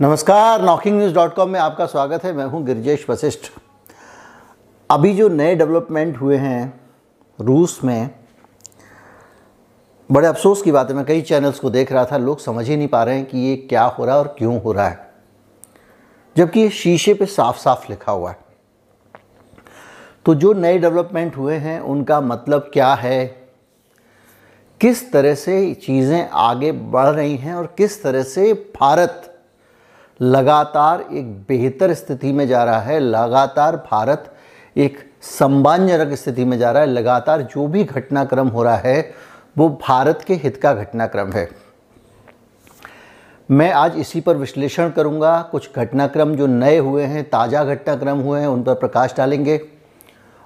नमस्कार knocking news dot com में आपका स्वागत है। मैं हूँ गिरजेश वशिष्ठ। अभी जो नए डेवलपमेंट हुए हैं रूस में, बड़े अफसोस की बात है, मैं कई चैनल्स को देख रहा था, लोग समझ ही नहीं पा रहे हैं कि ये क्या हो रहा है और क्यों हो रहा है। जबकि ये शीशे पे साफ़ साफ़ लिखा हुआ है। तो जो नए डेवलपमेंट हुए हैं, उनका मतलब क्या है? किस तरह से चीज़ें आगे बढ़ रही हैं और किस तरह से भारत लगातार एक बेहतर स्थिति में जा रहा है। लगातार भारत एक सम्मानजनक स्थिति में जा रहा है। लगातार जो भी घटनाक्रम हो रहा है, वो भारत के हित का घटनाक्रम है। मैं आज इसी पर विश्लेषण करूँगा। कुछ घटनाक्रम जो नए हुए हैं, ताज़ा घटनाक्रम हुए हैं, उन पर प्रकाश डालेंगे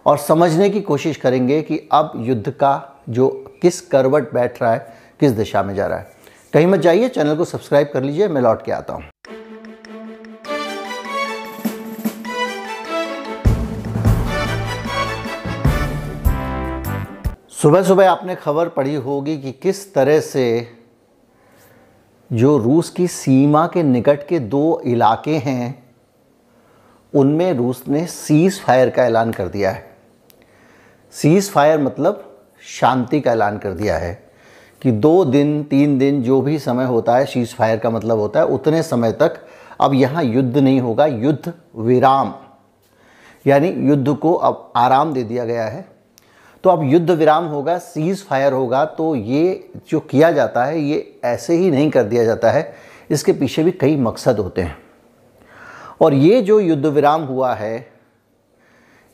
और समझने की कोशिश करेंगे कि अब युद्ध का जो किस करवट बैठ रहा है, किस दिशा में जा रहा है। कहीं मत जाइए, चैनल को सब्सक्राइब कर लीजिए, मैं लौट के आता हूँ। सुबह सुबह आपने खबर पढ़ी होगी कि किस तरह से जो रूस की सीमा के निकट के दो इलाके हैं, उनमें रूस ने सीज़ फायर का ऐलान कर दिया है। सीज़ फायर मतलब शांति का ऐलान कर दिया है कि दो दिन, तीन दिन जो भी समय होता है सीज़ फायर का मतलब होता है, उतने समय तक अब यहाँ युद्ध नहीं होगा, युद्ध विराम, यानी युद्ध को अब आराम दे दिया गया है। तो अब युद्ध विराम होगा सीज़ फायर होगा तो ये जो किया जाता है, ये ऐसे ही नहीं कर दिया जाता है। इसके पीछे भी कई मकसद होते हैं। और ये जो युद्ध विराम हुआ है,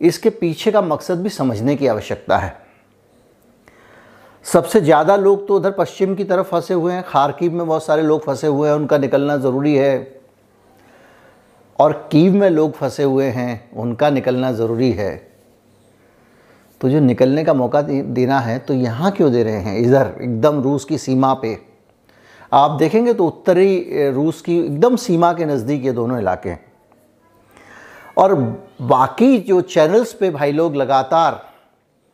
इसके पीछे का मकसद भी समझने की आवश्यकता है। सबसे ज़्यादा लोग तो उधर पश्चिम की तरफ़ फंसे हुए हैं। खारकीव में बहुत सारे लोग फंसे हुए हैं, उनका निकलना ज़रूरी है। और कीव में लोग फंसे हुए हैं, उनका निकलना ज़रूरी है। तो जो निकलने का मौका देना है तो यहाँ क्यों दे रहे हैं? इधर, एकदम रूस की सीमा पे। आप देखेंगे तो उत्तरी रूस की एकदम सीमा के नज़दीक ये दोनों इलाके हैं। और बाकी जो चैनल्स पे भाई लोग लगातार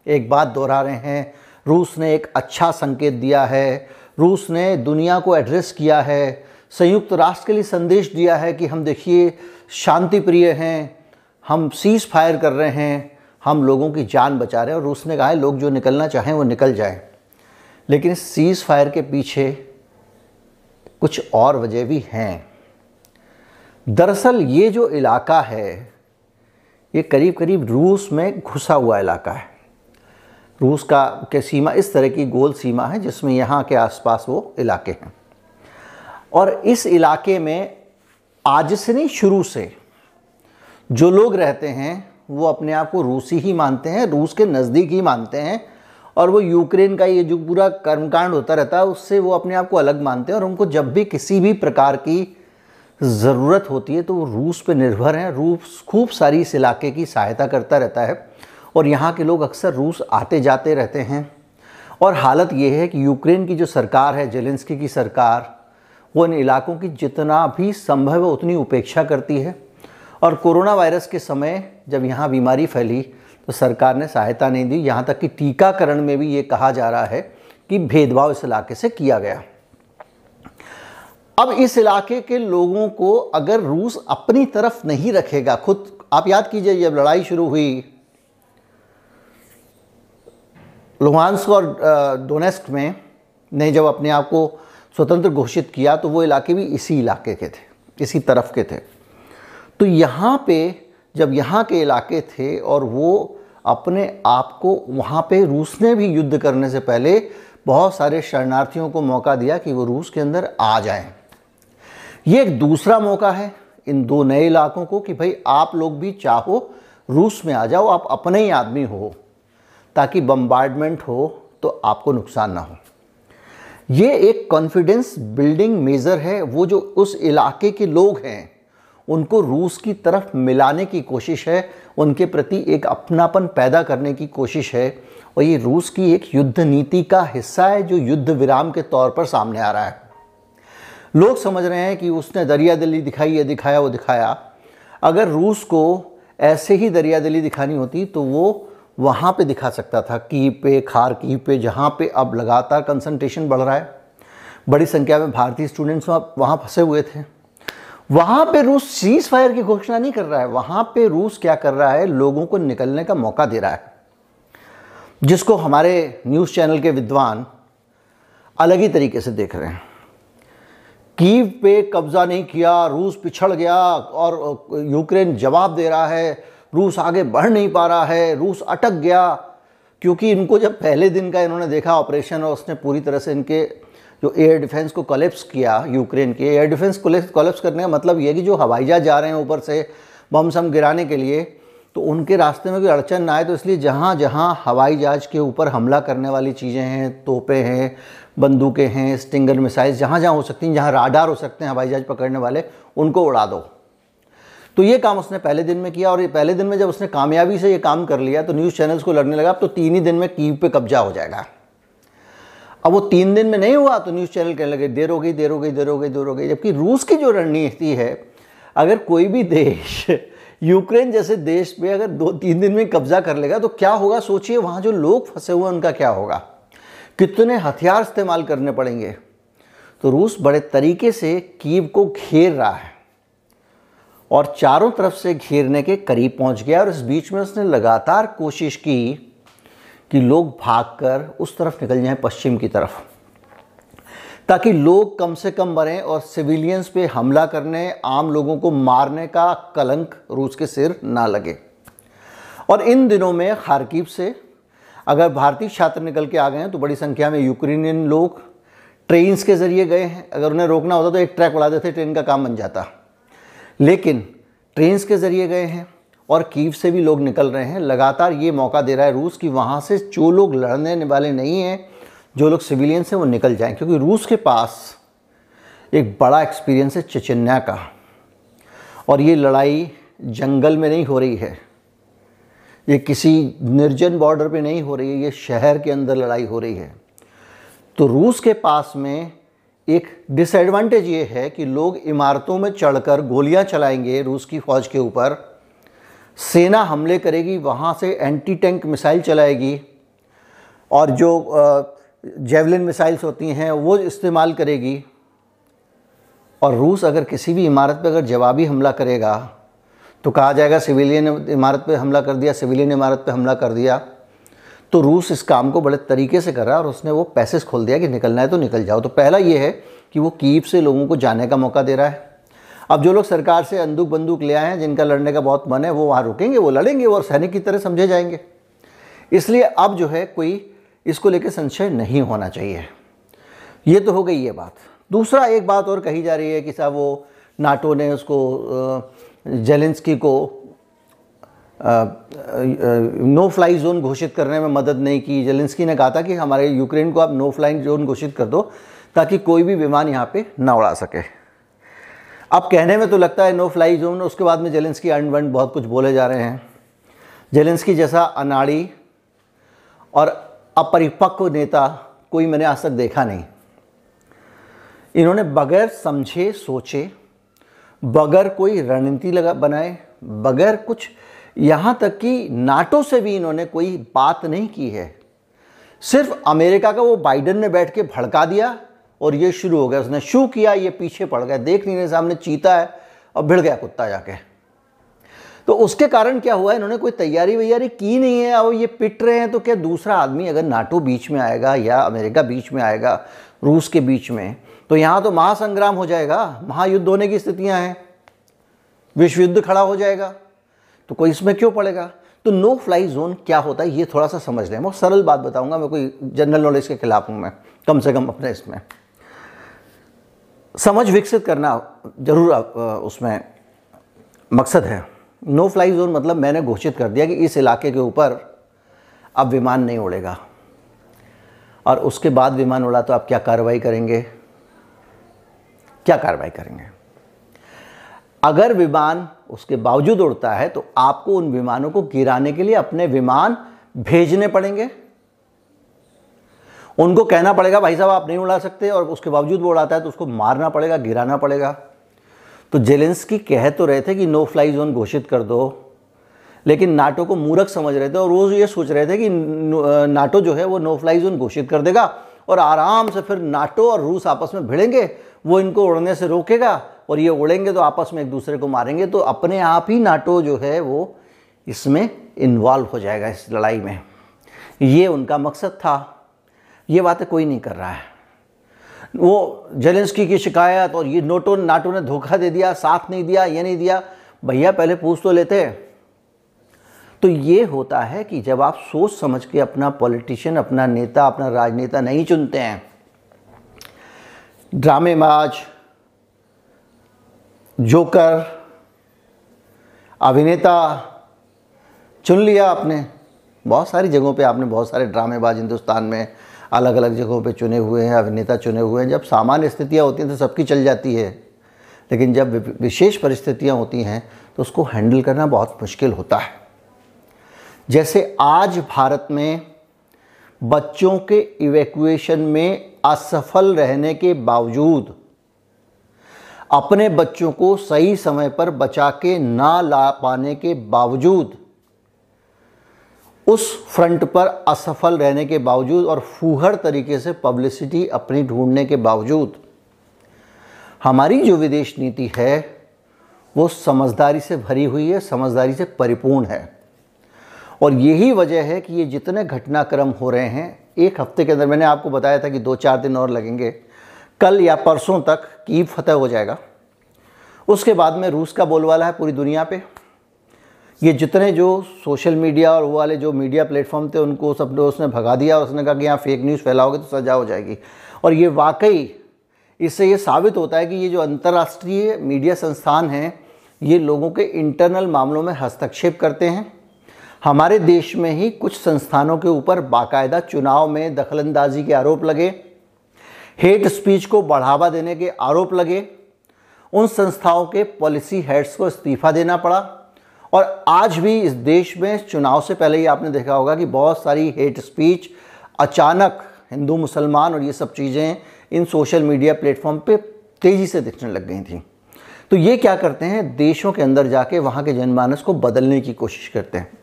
एक बात दोहरा रहे हैं, रूस ने एक अच्छा संकेत दिया है, रूस ने दुनिया को एड्रेस किया है, संयुक्त राष्ट्र के लिए संदेश दिया है कि हम देखिए शांति प्रिय हैं, हम सीज फायर कर रहे हैं हम लोगों की जान बचा रहे हैं और रूस ने कहा है, लोग जो निकलना चाहें वो निकल जाएँ। लेकिन इस सीज़ फायर के पीछे कुछ और वजह भी हैं। दरअसल ये जो इलाका है, ये करीब करीब रूस में घुसा हुआ इलाका है। रूस का के सीमा, इस तरह की गोल सीमा है जिसमें यहाँ के आसपास वो इलाके हैं। और इस इलाके में आज से नहीं, शुरू से जो लोग रहते हैं वो अपने आप को रूसी ही मानते हैं, रूस के नज़दीक ही मानते हैं और वो यूक्रेन का ये जो पूरा कर्मकांड होता रहता है, उससे वो अपने आप को अलग मानते हैं और उनको जब भी किसी भी प्रकार की ज़रूरत होती है तो वो रूस पे निर्भर हैं, रूस खूब सारी इस इलाके की सहायता करता रहता है और यहाँ के लोग अक्सर रूस आते जाते रहते हैं। और हालत ये है कि यूक्रेन की जो सरकार है, जेलेंस्की की सरकार, वो इन इलाकों की जितना भी संभव है उतनी उपेक्षा करती है। और कोरोना वायरस के समय जब यहाँ बीमारी फैली तो सरकार ने सहायता नहीं दी। यहाँ तक कि टीकाकरण में भी ये कहा जा रहा है कि भेदभाव इस इलाके से किया गया। अब इस इलाके के लोगों को अगर रूस अपनी तरफ़ नहीं रखेगा, खुद आप याद कीजिए जब लड़ाई शुरू हुई लुहानस्क और डोनेस्क में ने जब अपने आप को स्वतंत्र घोषित किया तो वो इलाके भी इसी इलाके के थे, इसी तरफ़ के थे। तो यहाँ पे जब यहाँ के इलाके थे और वो अपने आप को वहाँ पे रूस ने भी युद्ध करने से पहले बहुत सारे शरणार्थियों को मौका दिया कि वो रूस के अंदर आ जाएँ। ये एक दूसरा मौका है इन दो नए इलाकों को कि भाई आप लोग भी चाहो रूस में आ जाओ, आप अपने ही आदमी हो, ताकि बम्बार्डमेंट हो तो आपको नुकसान ना हो ये एक कॉन्फिडेंस बिल्डिंग मेज़र है, वो जो उस इलाके के लोग हैं उनको रूस की तरफ़ मिलाने की कोशिश है, उनके प्रति एक अपनापन पैदा करने की कोशिश है, और ये रूस की एक युद्ध नीति का हिस्सा है जो युद्ध विराम के तौर पर सामने आ रहा है। लोग समझ रहे हैं कि उसने दरिया दिल्ली दिखाई, ये दिखाया, वो दिखाया। अगर रूस को ऐसे ही दरिया दिल्ली दिखानी होती तो वो वहाँ पे दिखा सकता था, की पे खार, की पे जहाँ पे अब लगातार कंसंट्रेशन बढ़ रहा है। बड़ी संख्या में भारतीय स्टूडेंट्स वहाँ फंसे हुए थे। वहाँ पे रूस सीज फायर की घोषणा नहीं कर रहा है। वहाँ पे रूस क्या कर रहा है? लोगों को निकलने का मौका दे रहा है। जिसको हमारे न्यूज़ चैनल के विद्वान अलग ही तरीके से देख रहे हैं। कीव पे कब्जा नहीं किया, रूस पिछड़ गया और यूक्रेन जवाब दे रहा है। रूस आगे बढ़ नहीं पा रहा है, रूस अटक गया। क्योंकि इनको जब पहले दिन का इन्होंने देखा ऑपरेशन और उसने पूरी तरह से इनके जो एयर डिफेंस को कलेप्स किया यूक्रेन के एयर डिफेंस कलेप्स करने का मतलब ये कि जो हवाई जहाज़ जा रहे हैं ऊपर से बम सम गिराने के लिए तो उनके रास्ते में कोई अड़चन ना आए तो इसलिए जहाँ जहाँ हवाई जहाज़ के ऊपर हमला करने वाली चीज़ें हैं, तोपे हैं, बंदूकें हैं स्टिंगर मिसाइल जहाँ जहाँ हो सकती हैं, जहाँ राडार हो सकते हैं हवाई जहाज़ पकड़ने वाले, उनको उड़ा दो। तो ये काम उसने पहले दिन में किया और ये पहले दिन में जब उसने कामयाबी से ये काम कर लिया तो न्यूज़ चैनल्स को लड़ने लगा, अब तो तीन ही दिन में कीव पे कब्जा हो जाएगा। अब वो तीन दिन में नहीं हुआ तो न्यूज़ चैनल कहने लगे, देर हो गई, देर हो गई, देर हो गई, देर हो गई। जबकि रूस की जो रणनीति है, अगर कोई भी देश यूक्रेन जैसे देश पे अगर दो तीन दिन में कब्जा कर लेगा तो क्या होगा? सोचिए, वहाँ जो लोग फंसे हुए उनका क्या होगा? कितने हथियार इस्तेमाल करने पड़ेंगे? तो रूस बड़े तरीके से कीव को घेर रहा है और चारों तरफ़ से घेरने के करीब पहुँच गया और इस बीच में उसने लगातार कोशिश की कि लोग भागकर उस तरफ़ निकल जाएँ पश्चिम की तरफ़, ताकि लोग कम से कम मरें और सिविलियंस पे हमला करने, आम लोगों को मारने का कलंक रूस के सिर ना लगे। और इन दिनों में खारकीब से अगर भारतीय छात्र निकल के आ गए हैं तो बड़ी संख्या में यूक्रेनियन लोग ट्रेन्स के ज़रिए गए हैं। अगर उन्हें रोकना होता तो एक ट्रैक उड़ा देते, ट्रेन का काम बन जाता। लेकिन ट्रेन्स के ज़रिए गए हैं। और कीव से भी लोग निकल रहे हैं। लगातार ये मौका दे रहा है रूस कि वहाँ से जो लोग लड़ने वाले नहीं हैं, जो लोग सिविलियंस हैं, वो निकल जाएँ। क्योंकि रूस के पास एक बड़ा एक्सपीरियंस है चचन्या का। और ये लड़ाई जंगल में नहीं हो रही है। ये किसी निर्जन बॉर्डर पे नहीं हो रही है, ये शहर के अंदर लड़ाई हो रही है। तो रूस के पास में एक डिसएडवांटेज ये है कि लोग इमारतों में चढ़कर गोलियाँ चलाएँगे रूस की फ़ौज के ऊपर। सेना हमले करेगी, वहाँ से एंटी टैंक मिसाइल चलाएगी, और जो जेवलिन मिसाइल्स होती हैं, वो इस्तेमाल करेगी। और रूस अगर किसी भी इमारत पर अगर जवाबी हमला करेगा तो कहा जाएगा सिविलियन इमारत पे हमला कर दिया सिविलियन इमारत पे हमला कर दिया। तो रूस इस काम को बड़े तरीके से कर रहा है, और उसने वो पैसेज खोल दिया कि निकलना है तो निकल जाओ। तो पहला ये है कि वो कीप से लोगों को जाने का मौका दे रहा है। अब जो लोग सरकार से अंदूक बंदूक ले आए हैं, जिनका लड़ने का बहुत मन है, वो वहाँ रुकेंगे, वो लड़ेंगे और सैनिक की तरह समझे जाएँगे। इसलिए अब जो है कोई इसको लेकर संशय नहीं होना चाहिए। ये तो हो गई ये बात। दूसरा एक बात और कही जा रही है कि साहब वो नाटो ने उसको जेलेंस्की को नो फ्लाई जोन घोषित करने में मदद नहीं की। जेलेंस्की ने कहा था कि हमारे यूक्रेन को आप नो फ्लाइंग जोन घोषित कर दो, ताकि कोई भी विमान यहाँ पे ना उड़ा सके। अब कहने में तो लगता है नो फ्लाई जोन उसके बाद में जेलेंस्की अंड वंड बहुत कुछ बोले जा रहे हैं। जेलेंस्की जैसा अनाड़ी और अपरिपक्व नेता कोई मैंने आज तक देखा नहीं। इन्होंने बगैर समझे, सोचे, बगैर कोई रणनीति लगा, बनाए, बगैर कुछ, यहाँ तक कि नाटो से भी इन्होंने कोई बात नहीं की है। सिर्फ़ अमेरिका का वो बाइडन ने बैठ के भड़का दिया और ये शुरू हो गया। उसने शू किया, ये पीछे पड़ गया। देख नहीं रहे सामने चीता है और भिड़ गया कुत्ता जाके। तो उसके कारण क्या हुआ? इन्होंने कोई तैयारी वैयारी की नहीं है। और ये पिट रहे हैं तो क्या दूसरा आदमी अगर नाटो बीच में आएगा या अमेरिका बीच में आएगा, रूस के बीच में तो यहाँ तो महासंग्राम हो जाएगा। महायुद्ध होने की स्थितियाँ हैं। विश्व युद्ध खड़ा हो जाएगा। तो कोई इसमें क्यों पड़ेगा? तो नो फ्लाई जोन क्या होता है, ये थोड़ा सा समझ लें। मैं सरल बात बताऊँगा, मैं कोई जनरल नॉलेज के खिलाफ हूँ मैं, कम से कम अपने इसमें। समझ विकसित करना ज़रूर उसमें मकसद है। नो फ्लाई जोन मतलब मैंने घोषित कर दिया कि इस इलाके के ऊपर अब विमान नहीं उड़ेगा। और उसके बाद विमान उड़ा तो आप क्या कार्रवाई करेंगे? क्या कार्रवाई करेंगे? अगर विमान उसके बावजूद उड़ता है तो आपको उन विमानों को गिराने के लिए अपने विमान भेजने पड़ेंगे। उनको कहना पड़ेगा, भाई साहब, आप नहीं उड़ा सकते, और उसके बावजूद वो उड़ाता है तो उसको मारना पड़ेगा, गिराना पड़ेगा। तो जेलेंस्की कह तो रहे थे कि नो फ्लाई जोन घोषित कर दो। लेकिन नाटो को मूर्ख समझ रहे थे और रोज़ ये सोच रहे थे कि नाटो जो है वो नो फ्लाई जोन घोषित कर देगा और आराम से फिर नाटो और रूस आपस में भिड़ेंगे, वो इनको उड़ने से रोकेगा और ये उड़ेंगे तो आपस में एक दूसरे को मारेंगे। तो अपने आप ही नाटो जो है वो इसमें इन्वॉल्व हो जाएगा, इस लड़ाई में। ये उनका मकसद था। ये बातें कोई नहीं कर रहा है। वो जेलेंस्की की शिकायत और ये नोटो नाटो ने धोखा दे दिया, साथ नहीं दिया, ये नहीं दिया। भैया, पहले पूछ तो लेते तो ये होता है कि जब आप सोच समझ के अपना पॉलिटिशियन, अपना नेता, अपना राजनेता नहीं चुनते हैं, ड्रामेबाज, जोकर, अभिनेता, चुन लिया आपने। बहुत सारी जगहों पे आपने बहुत सारे ड्रामेबाज हिंदुस्तान में अलग अलग जगहों पे चुने हुए हैं, अभिनेता चुने हुए हैं। जब सामान्य स्थितियाँ होती हैं तो सबकी चल जाती है। लेकिन जब विशेष परिस्थितियाँ होती हैं तो उसको हैंडल करना बहुत मुश्किल होता है। जैसे आज भारत में बच्चों के इवैक्यूएशन में असफल रहने के बावजूद अपने बच्चों को सही समय पर बचा के ना ला पाने के बावजूद उस फ्रंट पर असफल रहने के बावजूद और फूहड़ तरीके से पब्लिसिटी अपनी ढूँढने के बावजूद, हमारी जो विदेश नीति है, वो समझदारी से भरी हुई है, समझदारी से परिपूर्ण है। और यही वजह है कि ये जितने घटनाक्रम हो रहे हैं, एक हफ़्ते के अंदर मैंने आपको बताया था कि दो चार दिन और लगेंगे। कल या परसों तक कीव फतह हो जाएगा। उसके बाद में रूस का बोलवाला है पूरी दुनिया पे। ये जितने जो सोशल मीडिया और वो वाले जो मीडिया प्लेटफॉर्म थे, उनको सब उसने भगा दिया और उसने कहा कि यहाँ फेक न्यूज़ फैलाओगे तो सजा हो जाएगी। और ये वाकई इससे ये साबित होता है कि ये जो अंतर्राष्ट्रीय मीडिया संस्थान हैं, ये लोगों के इंटरनल मामलों में हस्तक्षेप करते हैं। हमारे देश में ही कुछ संस्थानों के ऊपर बाकायदा चुनाव में दखलंदाजी के आरोप लगे हेट स्पीच को बढ़ावा देने के आरोप लगे, उन संस्थाओं के पॉलिसी हेड्स को इस्तीफा देना पड़ा। और आज भी इस देश में चुनाव से पहले ही आपने देखा होगा कि बहुत सारी हेट स्पीच अचानक हिंदू, मुसलमान और ये सब चीज़ें इन सोशल मीडिया प्लेटफॉर्म पे तेज़ी से दिखने लग गई थी। तो ये क्या करते हैं? देशों के अंदर जाके वहाँ के जनमानस को बदलने की कोशिश करते हैं।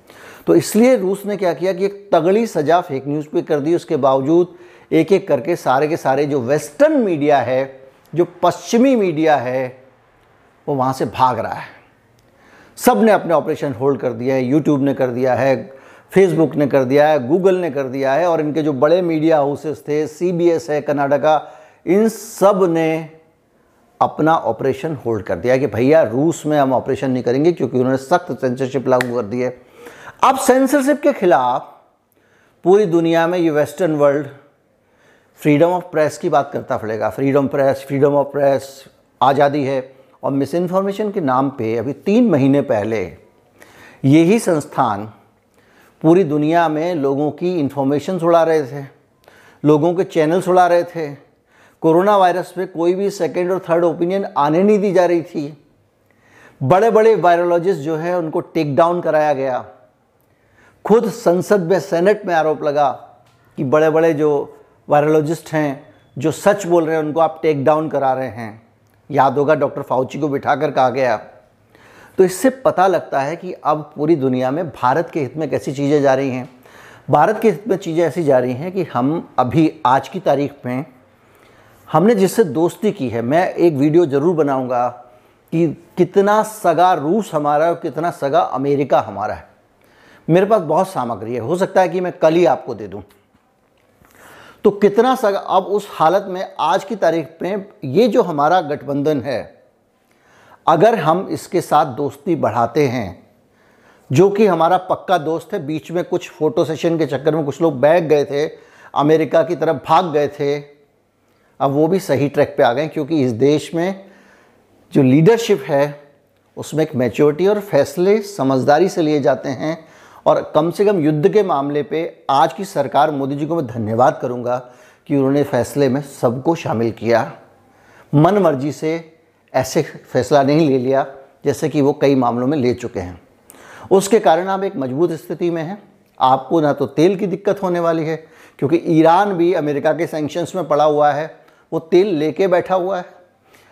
तो इसलिए रूस ने क्या किया कि एक तगड़ी सजा फेक न्यूज़ पे कर दी। उसके बावजूद एक एक करके सारे के सारे जो वेस्टर्न मीडिया है, जो पश्चिमी मीडिया है, वो वहाँ से भाग रहा है। सबने अपने ऑपरेशन होल्ड कर दिया है यूट्यूब ने कर दिया है फेसबुक ने कर दिया है गूगल ने कर दिया है, और इनके जो बड़े मीडिया हाउसेस थे सी है कनाडा इन सबने अपना ऑपरेशन होल्ड कर दिया कि भैया रूस में हम ऑपरेशन नहीं करेंगे क्योंकि उन्होंने सख्त सेंसरशिप लागू कर दी है। अब सेंसरशिप के खिलाफ पूरी दुनिया में ये western world freedom of press की बात करता पड़ेगा freedom press freedom of press आज़ादी है। और मिस इन्फॉर्मेशन के नाम पे अभी तीन महीने पहले यही संस्थान पूरी दुनिया में लोगों की इन्फॉर्मेशन उड़ा रहे थे, लोगों के चैनल्स उड़ा रहे थे। कोरोना वायरस पे कोई भी सेकेंड और थर्ड ओपिनियन आने नहीं दी जा रही थी। बड़े बड़े वायरोलॉजिस्ट जो है, उनको टेक डाउन कराया गया। खुद संसद में सेनेट में आरोप लगा कि बड़े बड़े जो वायरोलॉजिस्ट हैं, जो सच बोल रहे हैं, उनको आप टेक डाउन करा रहे हैं। याद होगा, डॉक्टर फाउची को बिठाकर कहा गया। तो इससे पता लगता है कि अब पूरी दुनिया में भारत के हित में कैसी चीज़ें जा रही हैं। भारत के हित में चीज़ें ऐसी जा रही हैं कि हम अभी आज की तारीख में, हमने जिससे दोस्ती की है, मैं एक वीडियो ज़रूर बनाऊँगा कि कितना सगा रूस हमारा है और कितना सगा अमेरिका हमारा है। मेरे पास बहुत सामग्री है। हो सकता है कि मैं कल ही आपको दे दूँ। तो कितना सगा अब उस हालत में आज की तारीख में ये जो हमारा गठबंधन है, अगर हम इसके साथ दोस्ती बढ़ाते हैं, जो कि हमारा पक्का दोस्त है, बीच में कुछ फ़ोटो सेशन के चक्कर में कुछ लोग बैग गए थे, अमेरिका की तरफ़ भाग गए थे, अब वो भी सही ट्रैक पे आ गए, क्योंकि इस देश में जो लीडरशिप है, उसमें एक मैच्योरिटी और फैसले समझदारी से लिए जाते हैं और कम से कम युद्ध के मामले पे आज की सरकार मोदी जी को मैं धन्यवाद करूँगा कि उन्होंने फैसले में सबको शामिल किया। मन मर्ज़ी से ऐसे फैसला नहीं ले लिया जैसे कि वो कई मामलों में ले चुके हैं। उसके कारण आप एक मज़बूत स्थिति में हैं। आपको ना तो तेल की दिक्कत होने वाली है, क्योंकि ईरान भी अमेरिका के सेंक्शंस में पड़ा हुआ है। वो तेल लेके बैठा हुआ है।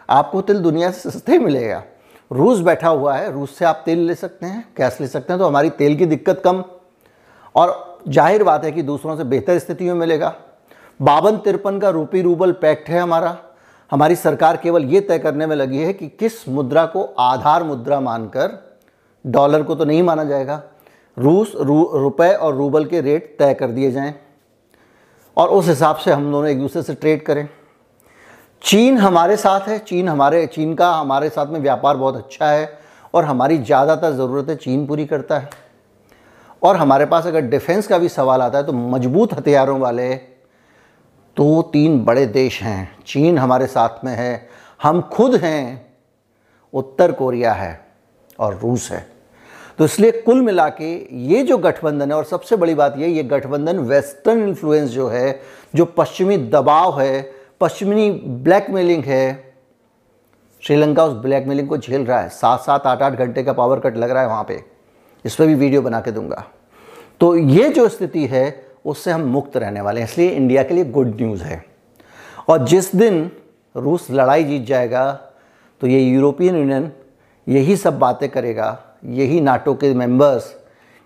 आपको तेल दुनिया से सस्ते मिलेगा। रूस बैठा हुआ है रूस से आप तेल ले सकते हैं गैस ले सकते हैं तो हमारी तेल की दिक्कत कम। और ज़ाहिर बात है कि दूसरों से बेहतर स्थिति में मिलेगा। बावन तिरपन का रूपी रूबल पैक्ट है हमारा। हमारी सरकार केवल ये तय करने में लगी है कि किस मुद्रा को आधार मुद्रा मानकर डॉलर को तो नहीं माना जाएगा। रूस रू, रुपए और रूबल के रेट तय कर दिए जाएँ। और उस हिसाब से हम दोनों एक दूसरे से ट्रेड करें। चीन हमारे साथ है, चीन हमारे, चीन का हमारे साथ में व्यापार बहुत अच्छा है और हमारी ज़्यादातर ज़रूरतें चीन पूरी करता है। और हमारे पास अगर डिफेंस का भी सवाल आता है तो मज़बूत हथियारों वाले तो तीन बड़े देश हैं। चीन हमारे साथ में है, हम खुद हैं, उत्तर कोरिया है और रूस है। तो इसलिए कुल मिला के ये जो गठबंधन है, और सबसे बड़ी बात ये ये गठबंधन वेस्टर्न इन्फ्लुएंस जो है, जो पश्चिमी दबाव है पश्चिमी ब्लैकमेलिंग है। श्रीलंका उस ब्लैकमेलिंग को झेल रहा है। सात सात आठ आठ घंटे का पावर कट लग रहा है वहाँ पे। इस पर भी वीडियो बना के दूँगा। तो ये जो स्थिति है, उससे हम मुक्त रहने वाले हैं। इसलिए इंडिया के लिए गुड न्यूज़ है। और जिस दिन रूस लड़ाई जीत जाएगा तो ये यूरोपियन यूनियन यही सब बातें करेगा। यही नाटो के मेंबर्स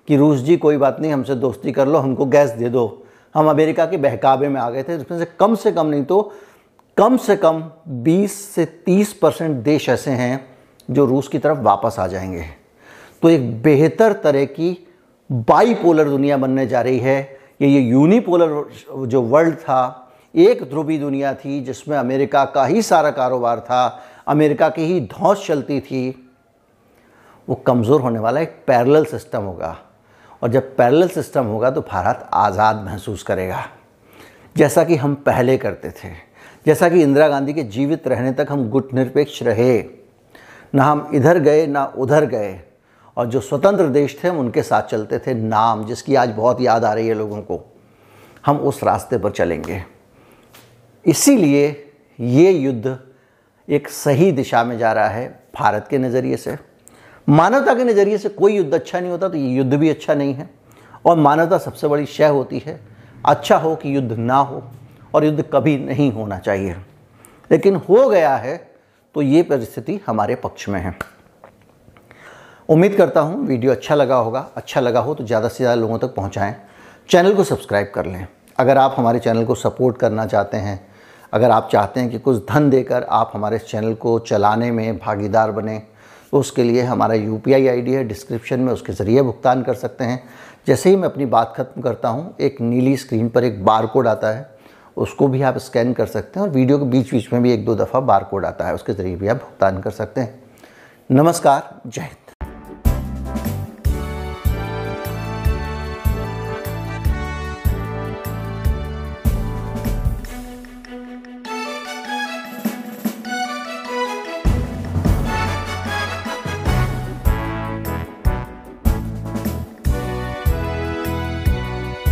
कि, रूस जी, कोई बात नहीं, हमसे दोस्ती कर लो, हमको गैस दे दो। हम अमेरिका के बहकावे में आ गए थे, जिसमें से कम से कम नहीं तो कम से कम 20 से 30 परसेंट देश ऐसे हैं जो रूस की तरफ़ वापस आ जाएँगे। तो एक बेहतर तरह की बाईपोलर दुनिया बनने जा रही है। ये ये यूनिपोलर जो वर्ल्ड था, एक ध्रुवी दुनिया थी, जिसमें अमेरिका का ही सारा कारोबार था, अमेरिका की ही धौस चलती थी, वो कमज़ोर होने वाला एक पैरेलल सिस्टम होगा। और जब पैरेलल सिस्टम होगा तो भारत आज़ाद महसूस करेगा। जैसा कि हम पहले करते थे, जैसा कि इंदिरा गांधी के जीवित रहने तक हम गुट निरपेक्ष रहे। ना हम इधर गए, ना उधर गए। और जो स्वतंत्र देश थे, हम उनके साथ चलते थे नाम, जिसकी आज बहुत याद आ रही है लोगों को। हम उस रास्ते पर चलेंगे। इसीलिए ये युद्ध एक सही दिशा में जा रहा है, भारत के नज़रिए से। मानवता के नज़रिए से कोई युद्ध अच्छा नहीं होता तो ये युद्ध भी अच्छा नहीं है। और मानवता सबसे बड़ी शय होती है अच्छा हो कि युद्ध ना हो, और युद्ध कभी नहीं होना चाहिए। लेकिन हो गया है तो ये परिस्थिति हमारे पक्ष में है। उम्मीद करता हूँ वीडियो अच्छा लगा होगा। अच्छा लगा हो तो ज़्यादा से ज़्यादा लोगों तक पहुँचाएँ। चैनल को सब्सक्राइब कर लें। अगर आप हमारे चैनल को सपोर्ट करना चाहते हैं, अगर आप चाहते हैं कि कुछ धन देकर आप हमारे चैनल को चलाने में भागीदार बने उसके लिए हमारा यू पी आई है। डिस्क्रिप्शन में उसके ज़रिए भुगतान कर सकते हैं। जैसे ही मैं अपनी बात ख़त्म करता हूँ, एक नीली स्क्रीन पर एक बार कोड आता है। उसको भी आप स्कैन कर सकते हैं और वीडियो के बीच बीच में भी एक दो दफ़ा बार कोड आता है। उसके ज़रिए भी आप भुगतान कर सकते हैं। नमस्कार, जय